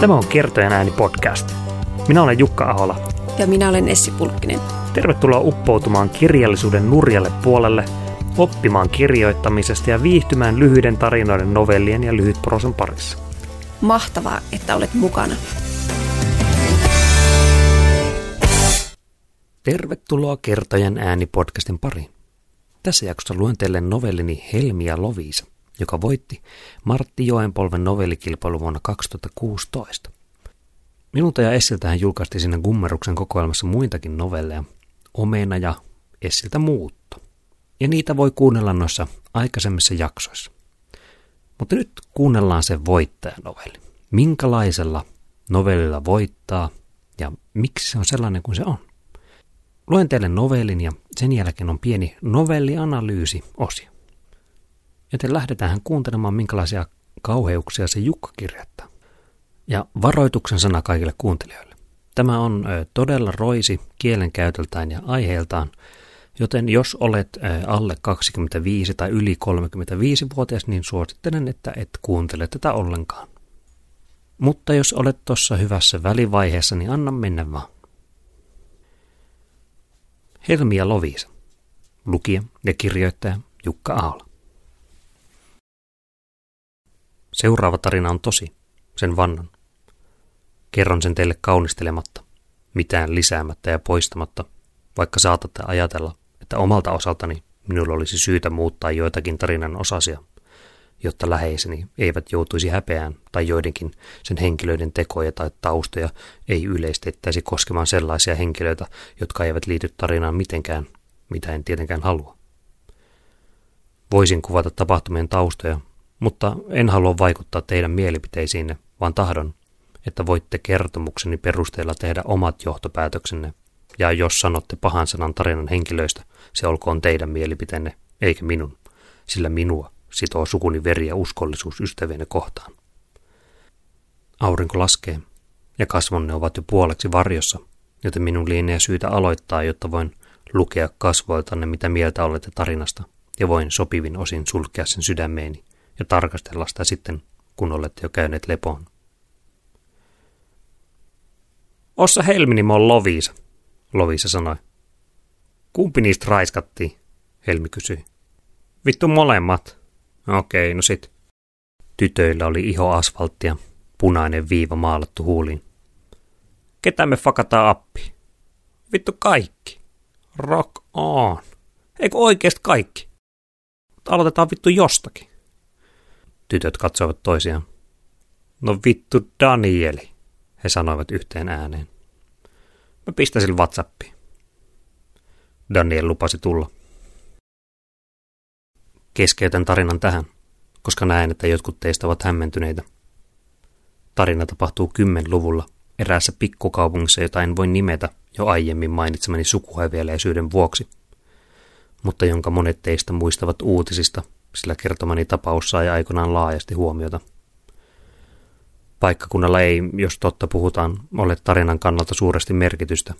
Tämä on Kertojan ääni podcast. Minä olen Jukka Ahola. Ja minä olen Essi Pulkkinen. Tervetuloa uppoutumaan kirjallisuuden nurjalle puolelle, oppimaan kirjoittamisesta ja viihtymään lyhyiden tarinoiden, novellien ja lyhytprosan parissa. Mahtavaa, että olet mukana. Tervetuloa Kertojan ääni podcastin pariin. Tässä jaksossa luen teille novellini Helmiä Loviisa, joka voitti Martti Joenpolven novellikilpailu vuonna 2016. Minulta ja Essiltähän julkaistiin siinä Gummeruksen kokoelmassa muitakin novelleja, Omena ja Essiltä Muutto. Ja niitä voi kuunnella noissa aikaisemmissa jaksoissa. Mutta nyt kuunnellaan se voittajanovelli. Minkälaisella novellilla voittaa ja miksi se on sellainen kuin se on. Luen teille novellin ja sen jälkeen on pieni novellianalyysi-osio. Joten lähdetään kuuntelemaan, minkälaisia kauheuksia se Jukka kirjoittaa. Ja varoituksen sana kaikille kuuntelijoille. Tämä on todella roisi kielenkäytöltään ja aiheeltaan, joten jos olet alle 25 tai yli 35-vuotias, niin suosittelen, että et kuuntele tätä ollenkaan. Mutta jos olet tuossa hyvässä välivaiheessa, niin anna mennä vaan. Helmi ja Lovisa. Lukija ja kirjoittaja Jukka Aala. Seuraava tarina on tosi, sen vannan. Kerron sen teille kaunistelematta, mitään lisäämättä ja poistamatta, vaikka saatatte ajatella, että omalta osaltani minulla olisi syytä muuttaa joitakin tarinan osasia, jotta läheiseni eivät joutuisi häpeään tai joidenkin sen henkilöiden tekoja tai taustoja ei yleistettäisi koskemaan sellaisia henkilöitä, jotka eivät liity tarinaan mitenkään, mitä en tietenkään halua. Voisin kuvata tapahtumien taustoja, mutta en halua vaikuttaa teidän mielipiteisiinne, vaan tahdon, että voitte kertomukseni perusteella tehdä omat johtopäätöksenne, ja jos sanotte pahan sanan tarinan henkilöistä, se olkoon teidän mielipiteenne, eikä minun, sillä minua sitoo sukuni veri ja uskollisuus ystävienne kohtaan. Aurinko laskee, ja kasvonne ovat jo puoleksi varjossa, joten minun lienee syytä aloittaa, jotta voin lukea kasvoiltanne, mitä mieltä olette tarinasta, ja voin sopivin osin sulkea sen sydämeeni ja tarkastella sitä sitten, kun olette jo käyneet lepoon. Ossa Helmini, mä oon Lovisa, Lovisa sanoi. Kumpi niistä raiskattiin? Helmi kysyi. Vittu molemmat. Okei, no sit. Tytöillä oli iho asfalttia, punainen viiva maalattu huuliin. Ketä me fakataan appi? Vittu kaikki. Rock on. Eikö oikeesti kaikki? Mutta aloitetaan vittu jostakin. Tytöt katsoivat toisiaan. No vittu Danieli, he sanoivat yhteen ääneen. Mä pistäisin WhatsAppiin. Daniel lupasi tulla. Keskeytän tarinan tähän, koska näen, että jotkut teistä ovat hämmentyneitä. Tarina tapahtuu kymmenluvulla eräässä pikkukaupungissa, jota en voi nimetä jo aiemmin mainitsemani sukuhäviäläisyyden vuoksi, mutta jonka monet teistä muistavat uutisista, sillä kertomani tapaus sai aikoinaan laajasti huomiota. Paikkakunnalla ei, jos totta puhutaan, ole tarinan kannalta suuresti merkitystä,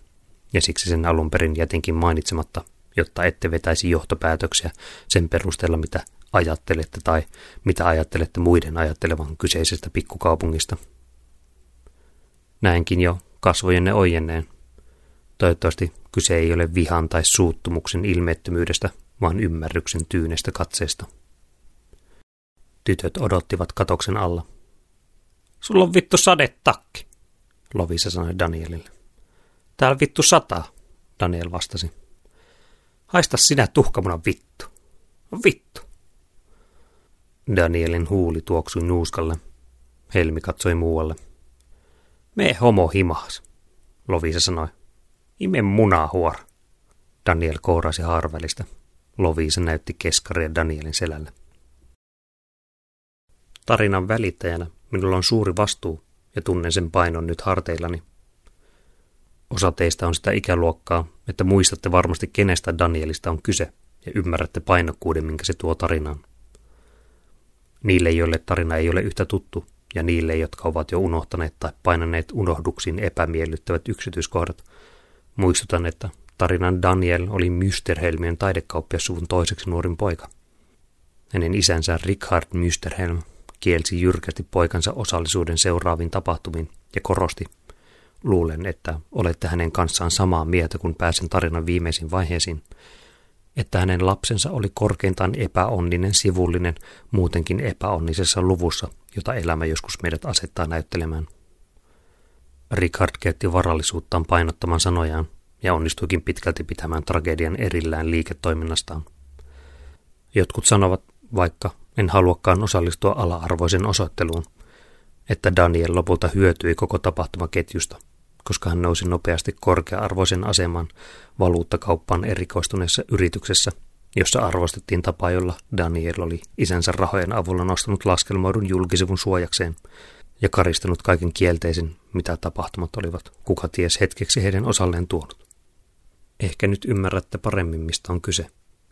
ja siksi sen alun perin jätinkin mainitsematta – jotta ette vetäisi johtopäätöksiä sen perusteella, mitä ajattelette tai mitä ajattelette muiden ajattelevan kyseisestä pikkukaupungista. Näenkin jo kasvojenne ojenneen. Toivottavasti kyse ei ole vihan tai suuttumuksen ilmeettömyydestä, vaan ymmärryksen tyynestä katseesta. Tytöt odottivat katoksen alla. Sulla on vittu sadetakki, Lovisa sanoi Danielille. Täällä vittu sataa, Daniel vastasi. Haista sinä tuhkamunan vittu. Vittu. Danielin huuli tuoksui nuuskalle. Helmi katsoi muualle. Me homo himahas, Lovisa sanoi. Ime munaa huor. Daniel kourasi harvelista. Lovisa näytti keskaria Danielin selälle. Tarinan välittäjänä minulla on suuri vastuu ja tunnen sen painon nyt harteillani Osa teistä on sitä ikäluokkaa, että muistatte varmasti kenestä Danielista on kyse ja ymmärrätte painokkuuden, minkä se tuo tarinaan. Niille, joille tarina ei ole yhtä tuttu, ja niille, jotka ovat jo unohtaneet tai painaneet unohduksiin epämiellyttävät yksityiskohdat, muistutan, että tarinan Daniel oli Mysterhelmien taidekauppiasuvun toiseksi nuorin poika. Hänen isänsä Richard Mysterhelm kielsi jyrkästi poikansa osallisuuden seuraaviin tapahtumiin ja korosti, luulen, että olette hänen kanssaan samaa mieltä, kun pääsen tarinan viimeisiin vaiheisiin, että hänen lapsensa oli korkeintaan epäonninen sivullinen muutenkin epäonnisessa luvussa, jota elämä joskus meidät asettaa näyttelemään. Richard käytti varallisuuttaan painottamaan sanojaan ja onnistuikin pitkälti pitämään tragedian erillään liiketoiminnastaan. Jotkut sanovat, vaikka en haluakaan osallistua ala-arvoisen osoitteluun, että Daniel lopulta hyötyi koko tapahtumaketjusta, koska hän nousi nopeasti korkea-arvoisen aseman valuuttakauppaan erikoistuneessa yrityksessä, jossa arvostettiin tapa, jolla Daniel oli isänsä rahojen avulla nostanut laskelmoidun julkisivun suojakseen ja karistanut kaiken kielteisen, mitä tapahtumat olivat, kuka ties hetkeksi heidän osalleen tuonut. Ehkä nyt ymmärrätte paremmin, mistä on kyse,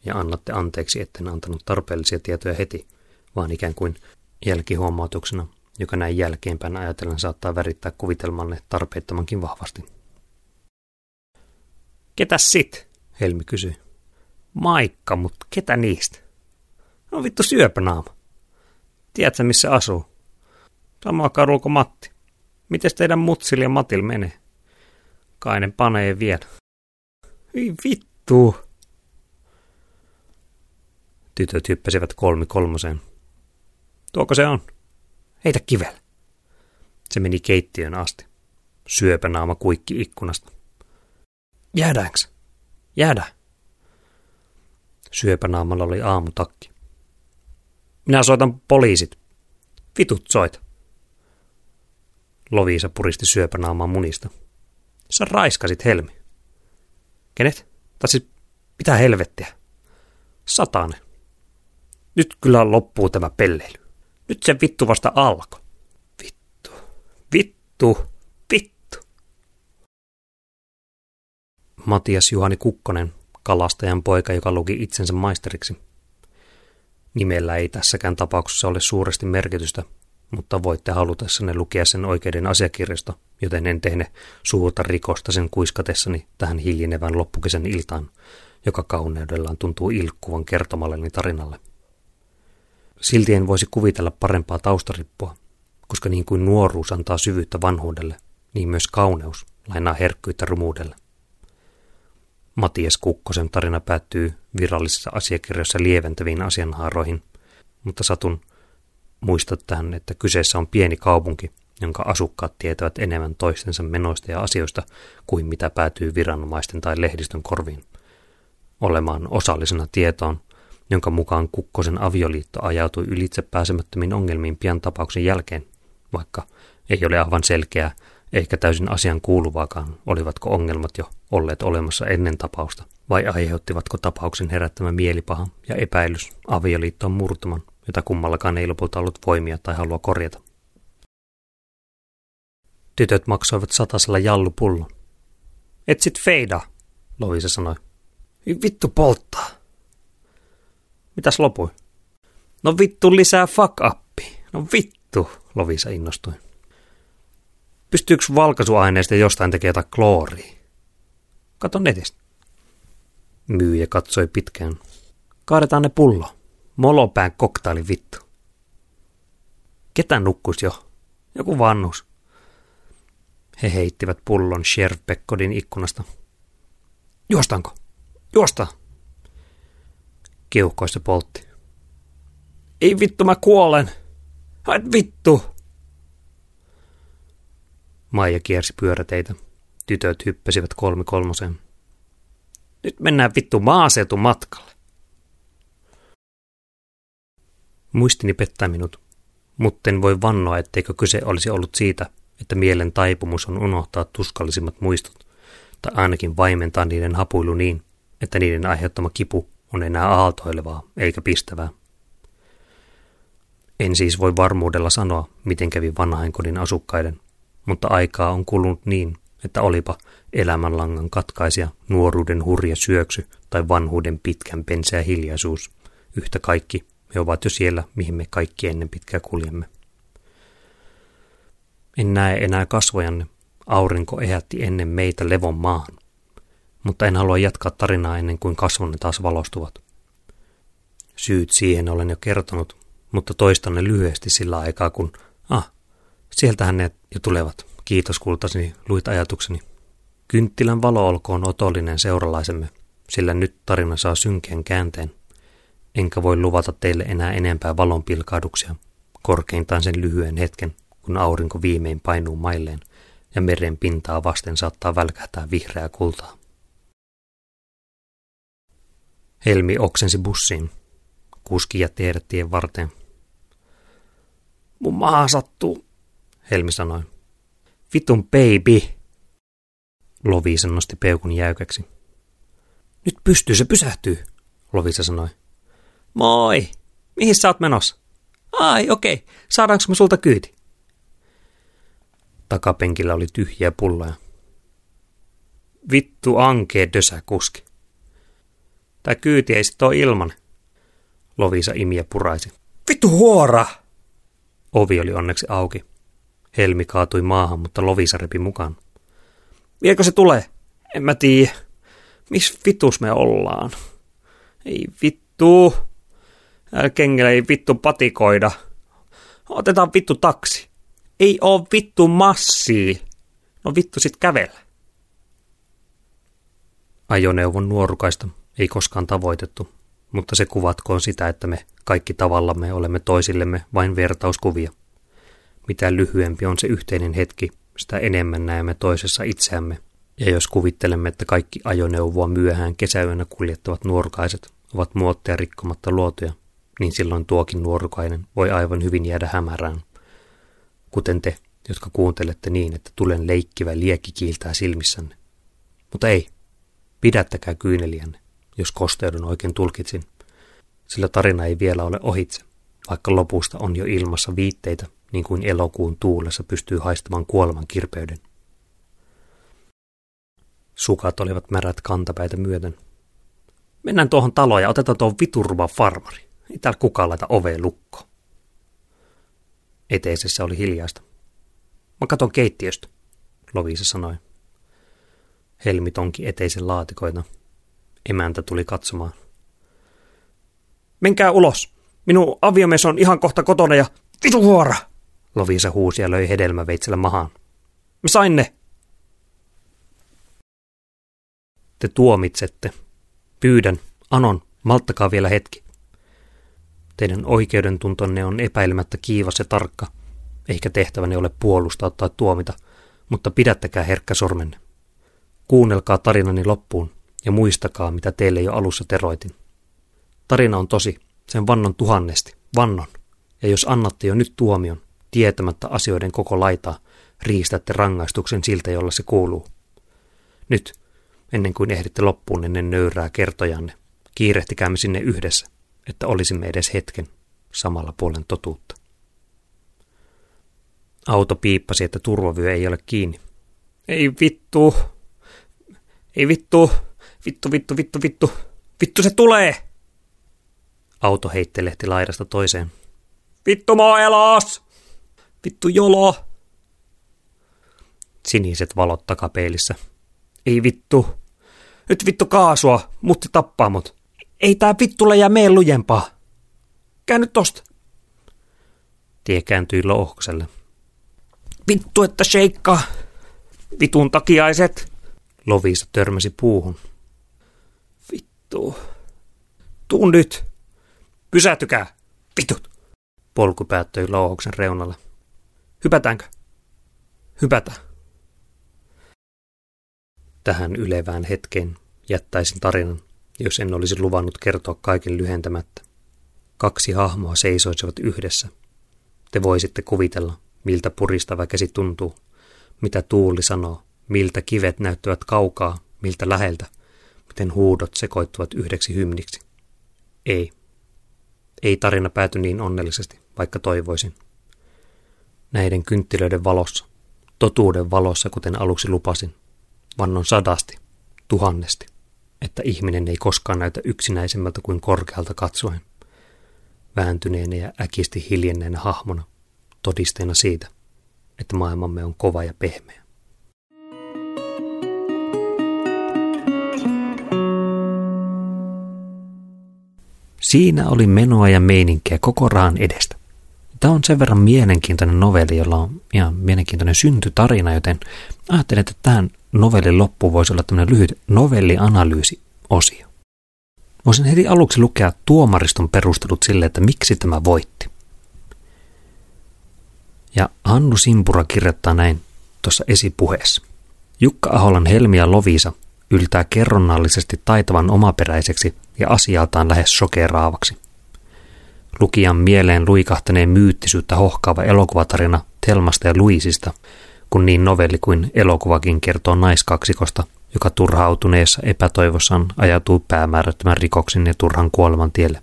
ja annatte anteeksi, etten antanut tarpeellisia tietoja heti, vaan ikään kuin jälkihuomautuksena, joka näin jälkeenpäin ajatellen saattaa värittää kuvitelmanne tarpeettomankin vahvasti. Ketä sit? Helmi kysyi. Maikka, mutta ketä niistä? No vittu syöpänaama. Tiedätkö, missä asuu? Samaa kadulla Matti. Mites teidän mutsili ja Matil menee? Kainen panee vielä. Ei vittu. Tytöt hyppäsivät kolmi kolmoseen. Tuoko se on? Heitä kivel. Se meni keittiön asti. Syöpänaama kuikki ikkunasta. Jäädäänkö? Jäädä. Syöpänaamalla oli aamutakki. Minä soitan poliisit. Vitut soit. Loviisa puristi syöpänaamaa munista. Sä raiskasit Helmi. Kenet? Tai siis mitä helvettiä? Satane. Nyt kyllä loppuu tämä pelleily. Nyt se vittu vasta alkoi. Vittu. Vittu. Vittu. Matias Juhani Kukkonen, kalastajan poika, joka luki itsensä maisteriksi. Nimellä ei tässäkään tapauksessa ole suuresti merkitystä, mutta voitte halutessanne lukea sen oikeiden asiakirjasta, joten en tehne suurta rikosta sen kuiskatessani tähän hiljenevän loppukesän iltaan, joka kauneudellaan tuntuu ilkkuvan kertomalleni tarinalle. Silti en voisi kuvitella parempaa taustarippua, koska niin kuin nuoruus antaa syvyyttä vanhuudelle, niin myös kauneus lainaa herkkyyttä rumuudelle. Matias Kukkosen tarina päättyy virallisessa asiakirjassa lieventäviin asianhaaroihin, mutta satun muistat tähän, että kyseessä on pieni kaupunki, jonka asukkaat tietävät enemmän toistensa menoista ja asioista kuin mitä päätyy viranomaisten tai lehdistön korviin. Olemaan osallisena tietoon, jonka mukaan Kukkosen avioliitto ajautui ylitse pääsemättömiin ongelmiin pian tapauksen jälkeen, vaikka ei ole aivan selkeää, eikä täysin asian kuuluvaakaan, olivatko ongelmat jo olleet olemassa ennen tapausta, vai aiheuttivatko tapauksen herättämä mielipaha ja epäilys avioliittoon murtuman, jota kummallakaan ei lopulta ollut voimia tai halua korjata. Tytöt maksoivat satasella jallupullo. Et sit feida, Lovisa sanoi. Vittu polttaa. Mitäs lopui? No vittu lisää fuck uppi. No vittu, Lovisa innostui. Pystyykö valkaisuaineista jostain tekemään klooria? Kato netistä. Myyjä katsoi pitkään. Kaadetaan ne pullo. Molopään koktaili vittu. Ketä nukkus jo? Joku vannus. He heittivät pullon Sheriff Pekkodin ikkunasta. Juostaanko? Juosta! Kiuhkoissa poltti. Ei vittu, mä kuolen! Hait vittu! Maija kiersi pyöräteitä. Tytöt hyppäsivät kolmi kolmoseen. Nyt mennään vittu maaseutu matkalle. Muistini pettää minut, mutten voi vannoa, etteikö kyse olisi ollut siitä, että mielen taipumus on unohtaa tuskallisimmat muistot, tai ainakin vaimentaa niiden hapuilu niin, että niiden aiheuttama kipu on enää aaltoilevaa eikä pistävää. En siis voi varmuudella sanoa, miten kävi vanhainkodin asukkaiden, mutta aikaa on kulunut niin, että olipa elämänlangan katkaisia, nuoruuden hurja syöksy tai vanhuuden pitkän penseä hiljaisuus, yhtä kaikki he ovat jo siellä, mihin me kaikki ennen pitkää kuljemme. En näe enää kasvojanne. Aurinko ehätti ennen meitä levon maahan. Mutta en halua jatkaa tarinaa ennen kuin kasvonne taas valostuvat. Syyt siihen olen jo kertonut, mutta toistan ne lyhyesti sillä aikaa, kun, ah, sieltähän ne jo tulevat. Kiitos kultasi, luit ajatukseni. Kynttilän valo olkoon otollinen seuralaisemme, sillä nyt tarina saa synkeän käänteen. Enkä voi luvata teille enää enempää valonpilkahduksia, korkeintaan sen lyhyen hetken, kun aurinko viimein painuu mailleen ja meren pintaa vasten saattaa välkähtää vihreää kultaa. Helmi oksensi bussiin. Kuski jätti heidät tien varteen. Mun maa sattuu, Helmi sanoi. Vitun baby. Lovisa nosti peukun jäykäksi. Nyt pystyy, se pysähtyy, Lovisa sanoi. Moi, mihin sä oot menossa? Ai, okei, okay. saadaanko me sulta kyyti? Takapenkillä oli tyhjiä pulloja. Vittu ankee dösä kuski. Tää kyyti ei sit ole ilman. Lovisa imiä puraisi. Vittu huora! Ovi oli onneksi auki. Helmi kaatui maahan, mutta Lovisa repi mukaan. Vieläkö se tulee? En mä tiedä. Miss vitus me ollaan? Ei vittu. Kengellä ei vittu patikoida. Otetaan vittu taksi. Ei oo vittu massi. No vittu sit kävellä. Ajoneuvon nuorukaista ei koskaan tavoitettu, mutta se kuvatkoon sitä, että me kaikki tavallamme olemme toisillemme vain vertauskuvia. Mitä lyhyempi on se yhteinen hetki, sitä enemmän näemme toisessa itseämme. Ja jos kuvittelemme, että kaikki ajoneuvoa myöhään kesäyönä kuljettavat nuorukaiset ovat muotteja rikkomatta luotuja, niin silloin tuokin nuorukainen voi aivan hyvin jäädä hämärään. Kuten te, jotka kuuntelette niin, että tulen leikkivä liekki kiiltää silmissänne. Mutta ei, pidättäkää kyyneliänne, jos kosteudun oikein tulkitsin, sillä tarina ei vielä ole ohitse, vaikka lopusta on jo ilmassa viitteitä niin kuin elokuun tuulessa pystyy haistamaan kuoleman kirpeyden. Sukat olivat märät kantapäitä myöten. Mennään tuohon taloon ja otetaan tuon viturva farmari. Ei täällä kukaan laita oveen lukko. Eteisessä oli hiljaista. Mä katon keittiöstä, Lovisa sanoi. Helmi tonki eteisen laatikoita. Emäntä tuli katsomaan. Menkää ulos. Minun aviomies on ihan kohta kotona ja vitu huora. Lovisa huusi ja löi hedelmäveitsellä mahaan. Mä sain ne. Te tuomitsette. Pyydän, anon, malttakaa vielä hetki. Teidän oikeudentuntonne on epäilemättä kiivas ja tarkka, eikä tehtävänne ole puolustaa tai tuomita, mutta pidättäkää herkkä sormenne. Kuunnelkaa tarinani loppuun ja muistakaa, mitä teille jo alussa teroitin. Tarina on tosi, sen vannon tuhannesti, vannon. Ja jos annatte jo nyt tuomion, tietämättä asioiden koko laitaa, riistätte rangaistuksen siltä, jolla se kuuluu. Nyt, ennen kuin ehditte loppuun ennen nöyrää kertojanne, kiirehtikäämme sinne yhdessä, että olisimme edes hetken samalla puolen totuutta. Auto piippasi, että turvavyö ei ole kiinni. Ei vittu. Ei vittu. Vittu, vittu, vittu, vittu. Vittu se tulee! Auto heittelehti laidasta toiseen. Vittu mä elas! Vittu jolo! Siniset valot takapeilissä. Ei vittu. Nyt vittu kaasua. Mutti tappaa mut. Ei tää vittulle jää meen lujempaa. Käy nyt tosta. Tie kääntyi louhkoselle. Vittu, että sheikkaa. Vitun takiaiset. Lovisa törmäsi puuhun. Vittu. Tuu nyt. Pysähtykää. Vitut. Polku päättyi louhoksen reunalle. Hypätäänkö? Hypätä. Tähän ylevään hetkeen jättäisin tarinan, jos en olisi luvannut kertoa kaiken lyhentämättä. Kaksi hahmoa seisoisivat yhdessä. Te voisitte kuvitella, miltä puristava käsi tuntuu, mitä tuuli sanoo, miltä kivet näyttävät kaukaa, miltä läheltä, miten huudot sekoittuvat yhdeksi hymniksi. Ei. Ei tarina pääty niin onnellisesti, vaikka toivoisin. Näiden kynttilöiden valossa, totuuden valossa, kuten aluksi lupasin, vannon sadasti, tuhannesti, että ihminen ei koskaan näytä yksinäisemmältä kuin korkealta katsoen, vääntyneenä ja äkisti hiljenneenä hahmona, todisteena siitä, että maailmamme on kova ja pehmeä. Siinä oli menoa ja meininkiä koko rahan edestä. Tämä on sen verran mielenkiintoinen novelli, jolla on ihan mielenkiintoinen syntytarina, joten ajattelin, että tämän novellin loppu voisi olla tämmöinen lyhyt novellianalyysi-osio. Voisin heti aluksi lukea tuomariston perustelut sille, että miksi tämä voitti. Ja Hannu Simpura kirjoittaa näin tuossa esipuheessa. Jukka Aholan Helmi ja Lovisa yltää kerronnallisesti taitavan omaperäiseksi ja asialtaan lähes sokeraavaksi. Lukijan mieleen luikahtaneen myyttisyyttä hohkaava elokuvatarina Telmasta ja Luisista, kun niin novelli kuin elokuvakin kertoo naiskaksikosta, joka turhautuneessa epätoivossaan ajautuu päämäärättömän rikoksen ja turhan kuoleman tielle.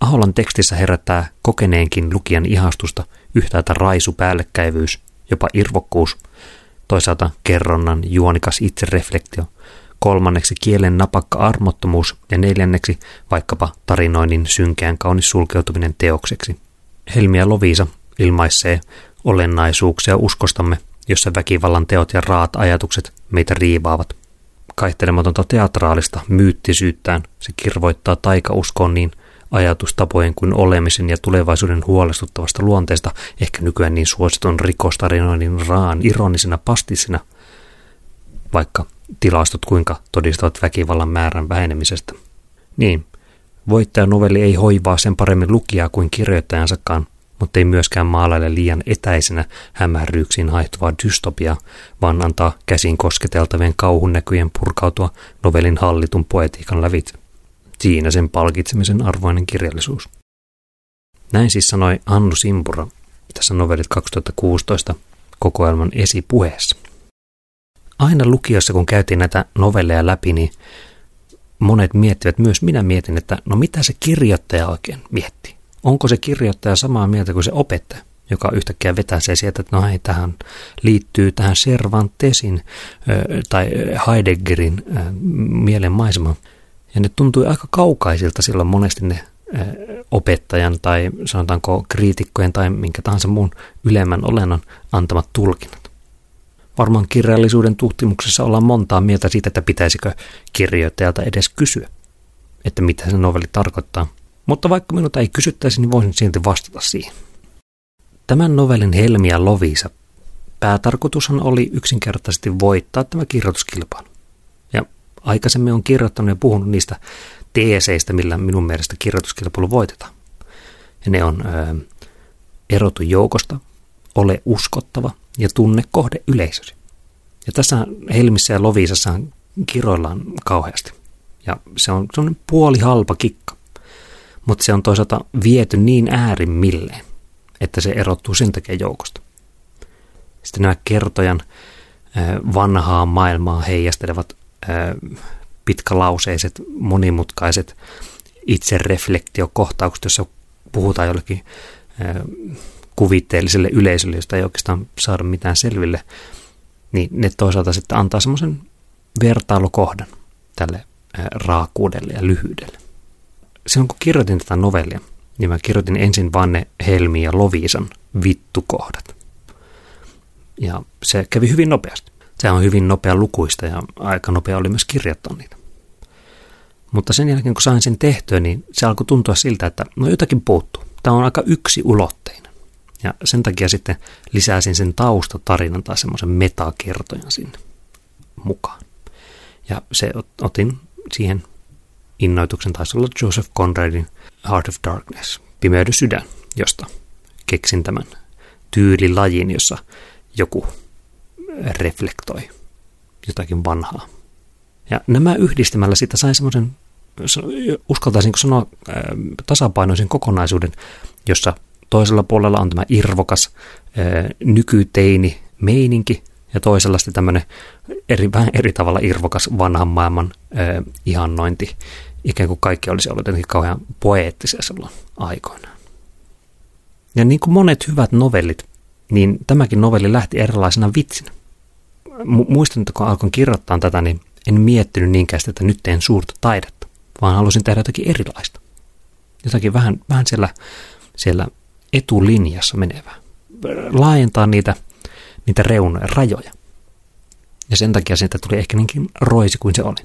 Aholan tekstissä herättää kokeneenkin lukijan ihastusta yhtäältä raisu päällekkäivyys, jopa irvokkuus, toisaalta kerronnan juonikas itsereflektio, kolmanneksi kielen napakka armottomuus ja neljänneksi vaikkapa tarinoinnin synkeän kaunis sulkeutuminen teokseksi. Helmi ja Lovisa ilmaisee olennaisuuksia uskostamme, jossa väkivallan teot ja raat ajatukset meitä riivaavat. Kaihtelematonta teatraalista myyttisyyttään se kirvoittaa taikauskoon niin ajatustapojen kuin olemisen ja tulevaisuuden huolestuttavasta luonteesta, ehkä nykyään niin suositun rikostarinoinnin raan ironisena pastisina, vaikka tilastot kuinka todistavat väkivallan määrän vähenemisestä. Niin, voittajanovelli ei hoivaa sen paremmin lukijaa kuin kirjoittajansakaan, mutta ei myöskään maalaile liian etäisenä hämärryyksiin haihtuvaa dystopia, vaan antaa käsin kosketeltavien kauhun näkyjen purkautua novellin hallitun poetiikan lävitse. Siinä sen palkitsemisen arvoinen kirjallisuus. Näin siis sanoi Annu Simpura tässä novellit 2016 kokoelman esipuheessa. Aina lukiossa, kun käytiin näitä novelleja läpi, niin monet miettivät, myös minä mietin, että no mitä se kirjoittaja oikein mietti. Onko se kirjoittaja samaa mieltä kuin se opettaja, joka yhtäkkiä vetää se sieltä, että no hei, tähän liittyy tähän Cervantesin tai Heideggerin mielen maisemaan. Ja ne tuntui aika kaukaisilta silloin monesti ne opettajan tai sanotaanko kriitikkojen tai minkä tahansa muun ylemmän olennon antamat tulkinnat. Varmaan kirjallisuuden tutkimuksessa ollaan montaa mieltä siitä, että pitäisikö kirjoittajalta edes kysyä, että mitä se novelli tarkoittaa. Mutta vaikka minulta ei kysyttäisi, niin voisin silti vastata siihen. Tämän novellin Helmi ja Lovisa päätarkoitushan oli yksinkertaisesti voittaa tämä kirjoituskilpailu. Aikaisemmin on kirjoittanut ja puhunut niistä teeseistä, millä minun mielestä kirjoituskilpailu voitetaan. Ja ne on ö, erotu joukosta, ole uskottava ja tunne kohde yleisösi. Ja tässä Helmissä ja Loviisassa kiroillaan kauheasti. Ja se on semmoinen puoli halpa kikka. Mutta se on toisaalta viety niin äärimmilleen, että se erottuu sen takia joukosta. Sitten nämä kertojan vanhaa maailmaa heijastelevat pitkälauseiset, monimutkaiset itsereflektiokohtaukset, jossa puhutaan jollekin kuvitteelliselle yleisölle, josta ei oikeastaan saada mitään selville, niin ne toisaalta sitten antaa semmoisen vertailukohdan tälle raakuudelle ja lyhyydelle. Silloin kun kirjoitin tätä novellia, niin mä kirjoitin ensin vaan ne Helmi ja Loviisan vittukohdat. Ja se kävi hyvin nopeasti. Se on hyvin nopea lukuista ja aika nopea oli myös kirjoittaa niitä. Mutta sen jälkeen kun sain sen tehtyä, niin se alkoi tuntua siltä, että no jotakin puuttuu. Tämä on aika yksi ulotteinen. Ja sen takia sitten lisäsin sen taustatarinan tai semmoisen metakertojan sinne mukaan. Ja se otin siihen innoituksen taisi olla Joseph Conradin Heart of Darkness, Pimeyden sydän, josta keksin tämän tyylilajin, jossa joku reflektoi jotakin vanhaa. Ja nämä yhdistämällä sitä sai semmoisen, uskaltaisinko sanoa, tasapainoisen kokonaisuuden, jossa toisella puolella on tämä irvokas nykyteini meininki, ja toisella sitten tämmöinen eri, vähän eri tavalla irvokas vanhan maailman äh, ihannointi, ikään kuin kaikki olisi ollut jotenkin kauhean poeettisia silloin aikoinaan. Ja niin kuin monet hyvät novellit, niin tämäkin novelli lähti erilaisena vitsinä muistan, että kun alkoin kirjoittaa tätä, niin en miettinyt niinkään sitä, että nyt teen suurta taidetta, vaan halusin tehdä jotakin erilaista. Jotakin vähän, vähän siellä, siellä etulinjassa menevää. Laajentaa niitä, niitä reunoja, rajoja. Ja sen takia siitä tuli ehkä niinkin roisi kuin se oli.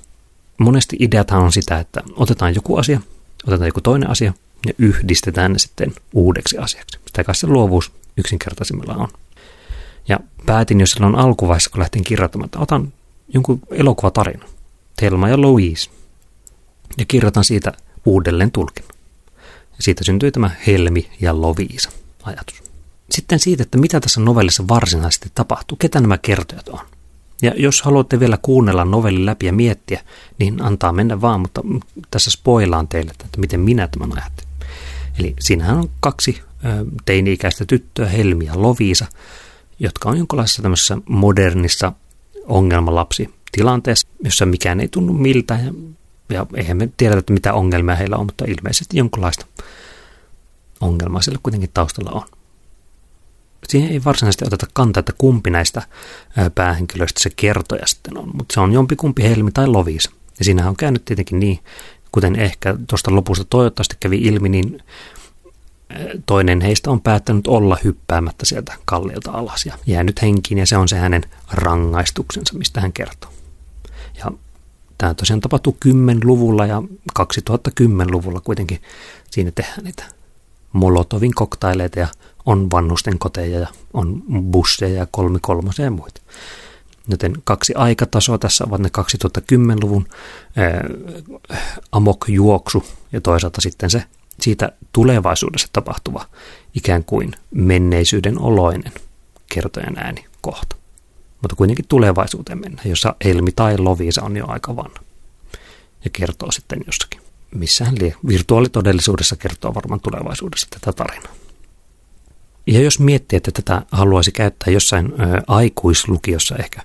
Monesti ideathan on sitä, että otetaan joku asia, otetaan joku toinen asia ja yhdistetään ne sitten uudeksi asiaksi. Sitä kai se luovuus yksinkertaisimmillaan on. Ja päätin jo silloin alkuvaiheessa, kun lähtin kirjoittamaan, että otan jonkun elokuvatarinan, Telma ja Louise, ja kirjoitan siitä uudelleen tulkinnan. Ja siitä syntyi tämä Helmi ja Loviisa ajatus. Sitten siitä, että mitä tässä novellissa varsinaisesti tapahtuu, ketä nämä kertojat on. Ja jos haluatte vielä kuunnella novellin läpi ja miettiä, niin antaa mennä vaan, mutta tässä spoilaan teille, että miten minä tämän ajattelin. Eli siinähän on kaksi teini-ikäistä tyttöä, Helmi ja Loviisa, jotka on jonkinlaisessa tämmöisessä modernissa ongelmalapsi tilanteessa, jossa mikään ei tunnu miltä ja, ja eihän me tiedetä, että mitä ongelmia heillä on, mutta ilmeisesti jonkinlaista ongelmaa sillä kuitenkin taustalla on. Siihen ei varsinaisesti oteta kantaa, että kumpi näistä päähenkilöistä se kertoja sitten on, mutta se on jompikumpi Helmi tai Loviisa. Ja siinähän on käynyt tietenkin niin, kuten ehkä tuosta lopusta toivottavasti kävi ilmi, niin toinen heistä on päättänyt olla hyppäämättä sieltä kalliolta alas ja jäänyt henkiin ja se on se hänen rangaistuksensa, mistä hän kertoo. Ja tämä tosiaan tapahtuu 10-luvulla ja 2010-luvulla kuitenkin siinä tehdään niitä Molotovin koktaileita ja on vannusten koteja ja on busseja ja kolmikolmosia ja muita. Joten kaksi aikatasoa tässä ovat ne 2010-luvun äh, amok-juoksu ja toisaalta sitten se siitä tulevaisuudessa tapahtuva ikään kuin menneisyyden oloinen kertojen ääni kohta. Mutta kuitenkin tulevaisuuteen mennä, jossa Elmi tai Lovisa on jo aika vanha ja kertoo sitten jossakin. Missähän lie. Virtuaalitodellisuudessa kertoo varmaan tulevaisuudessa tätä tarinaa. Ja jos miettii, että tätä haluaisi käyttää jossain ö, aikuislukiossa ehkä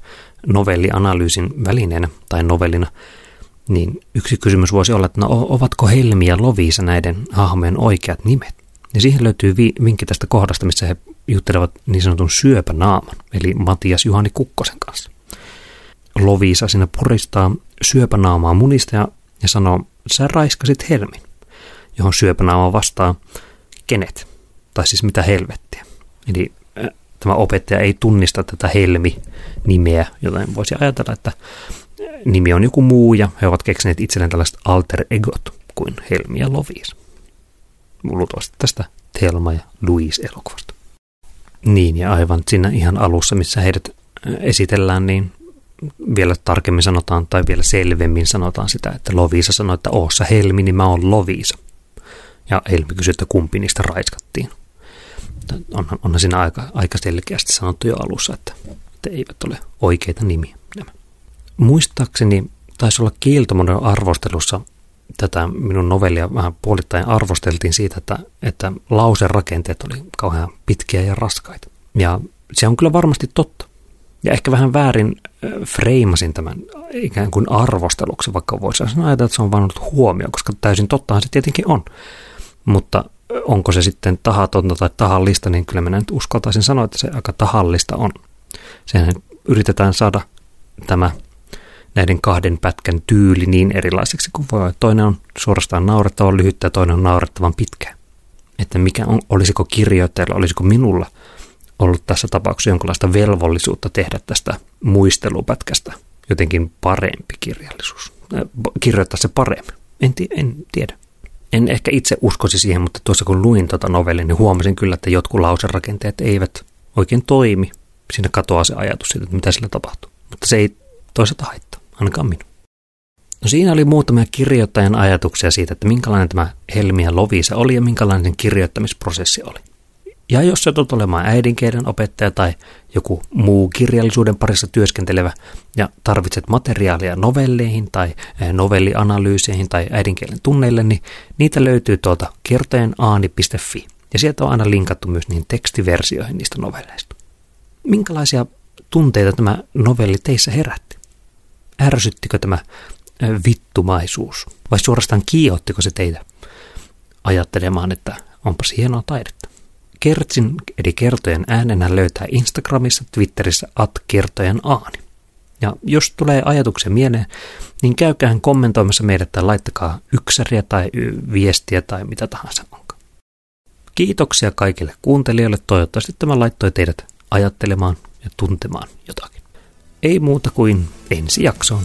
novellianalyysin välineenä tai novellina, niin yksi kysymys voisi olla, että no, ovatko Helmi ja Lovisa näiden hahmojen oikeat nimet? Ja siihen löytyy vi- vinkki tästä kohdasta, missä he juttelevat niin sanotun syöpänaaman, eli Matias Juhani Kukkosen kanssa. Lovisa sinne puristaa syöpänaamaa munista ja, ja sanoo, sä raiskasit Helmin, johon syöpänaama vastaa, kenet? Tai siis mitä helvettiä. Eli tämä opettaja ei tunnista tätä Helmi-nimeä, joten voisi ajatella, että nimi on joku muu ja he ovat keksineet itselleen tällaiset alter egot kuin Helmi ja Lovis. Luultavasti tästä Thelma ja Louise elokuvasta. Niin ja aivan siinä ihan alussa, missä heidät esitellään, niin vielä tarkemmin sanotaan tai vielä selvemmin sanotaan sitä, että Lovisa sanoi, että oossa Helmi, niin mä oon Lovisa. Ja Helmi kysyi, että kumpi niistä raiskattiin. Onhan, onhan siinä aika, aika selkeästi sanottu jo alussa, että, että eivät ole oikeita nimiä nämä. Muistaakseni taisi olla kiiltomonen arvostelussa tätä minun novellia vähän puolittain arvosteltiin siitä, että, että lauserakenteet oli kauhean pitkiä ja raskaita. Ja se on kyllä varmasti totta. Ja ehkä vähän väärin freimasin tämän ikään kuin arvosteluksi, vaikka voisi ajatella, että se on vain ollut huomio, koska täysin tottahan se tietenkin on. Mutta onko se sitten tahatonta tai tahallista, niin kyllä minä nyt uskaltaisin sanoa, että se aika tahallista on. Sehän yritetään saada tämä näiden kahden pätkän tyyli niin erilaiseksi kuin voi. Toinen on suorastaan naurettavan lyhyttä ja toinen on naurettavan pitkä. Että mikä on, olisiko kirjoittajalla, olisiko minulla ollut tässä tapauksessa jonkinlaista velvollisuutta tehdä tästä muistelupätkästä jotenkin parempi kirjallisuus. Äh, kirjoittaa se paremmin. En, en tiedä. En ehkä itse uskoisi siihen, mutta tuossa kun luin tuota novellin, niin huomasin kyllä, että jotkut lauserakenteet eivät oikein toimi. Siinä katoaa se ajatus siitä, että mitä sillä tapahtuu. Mutta se ei toisaalta haittaa, ainakaan minun. No siinä oli muutamia kirjoittajan ajatuksia siitä, että minkälainen tämä Helmi ja Lovisa oli ja minkälainen sen kirjoittamisprosessi oli. Ja jos sä tulet olemaan äidinkielen opettaja tai joku muu kirjallisuuden parissa työskentelevä ja tarvitset materiaalia novelleihin tai eh, novellianalyyseihin tai äidinkielen tunneille, niin niitä löytyy tuolta kertojenaani.fi. Ja sieltä on aina linkattu myös niihin tekstiversioihin niistä novelleista. Minkälaisia tunteita tämä novelli teissä herätti? Ärsyttikö tämä vittumaisuus vai suorastaan kiihottiko se teitä ajattelemaan, että onpas hienoa taidetta? Kertsin eli kertojen äänenä löytää Instagramissa, Twitterissä at kertojen aani. Ja jos tulee ajatuksia mieleen, niin käykään kommentoimassa meidät tai laittakaa yksäriä tai viestiä tai mitä tahansa onkaan. Kiitoksia kaikille kuuntelijoille. Toivottavasti tämä laittoi teidät ajattelemaan ja tuntemaan jotakin. Ei muuta kuin ensi jaksoon.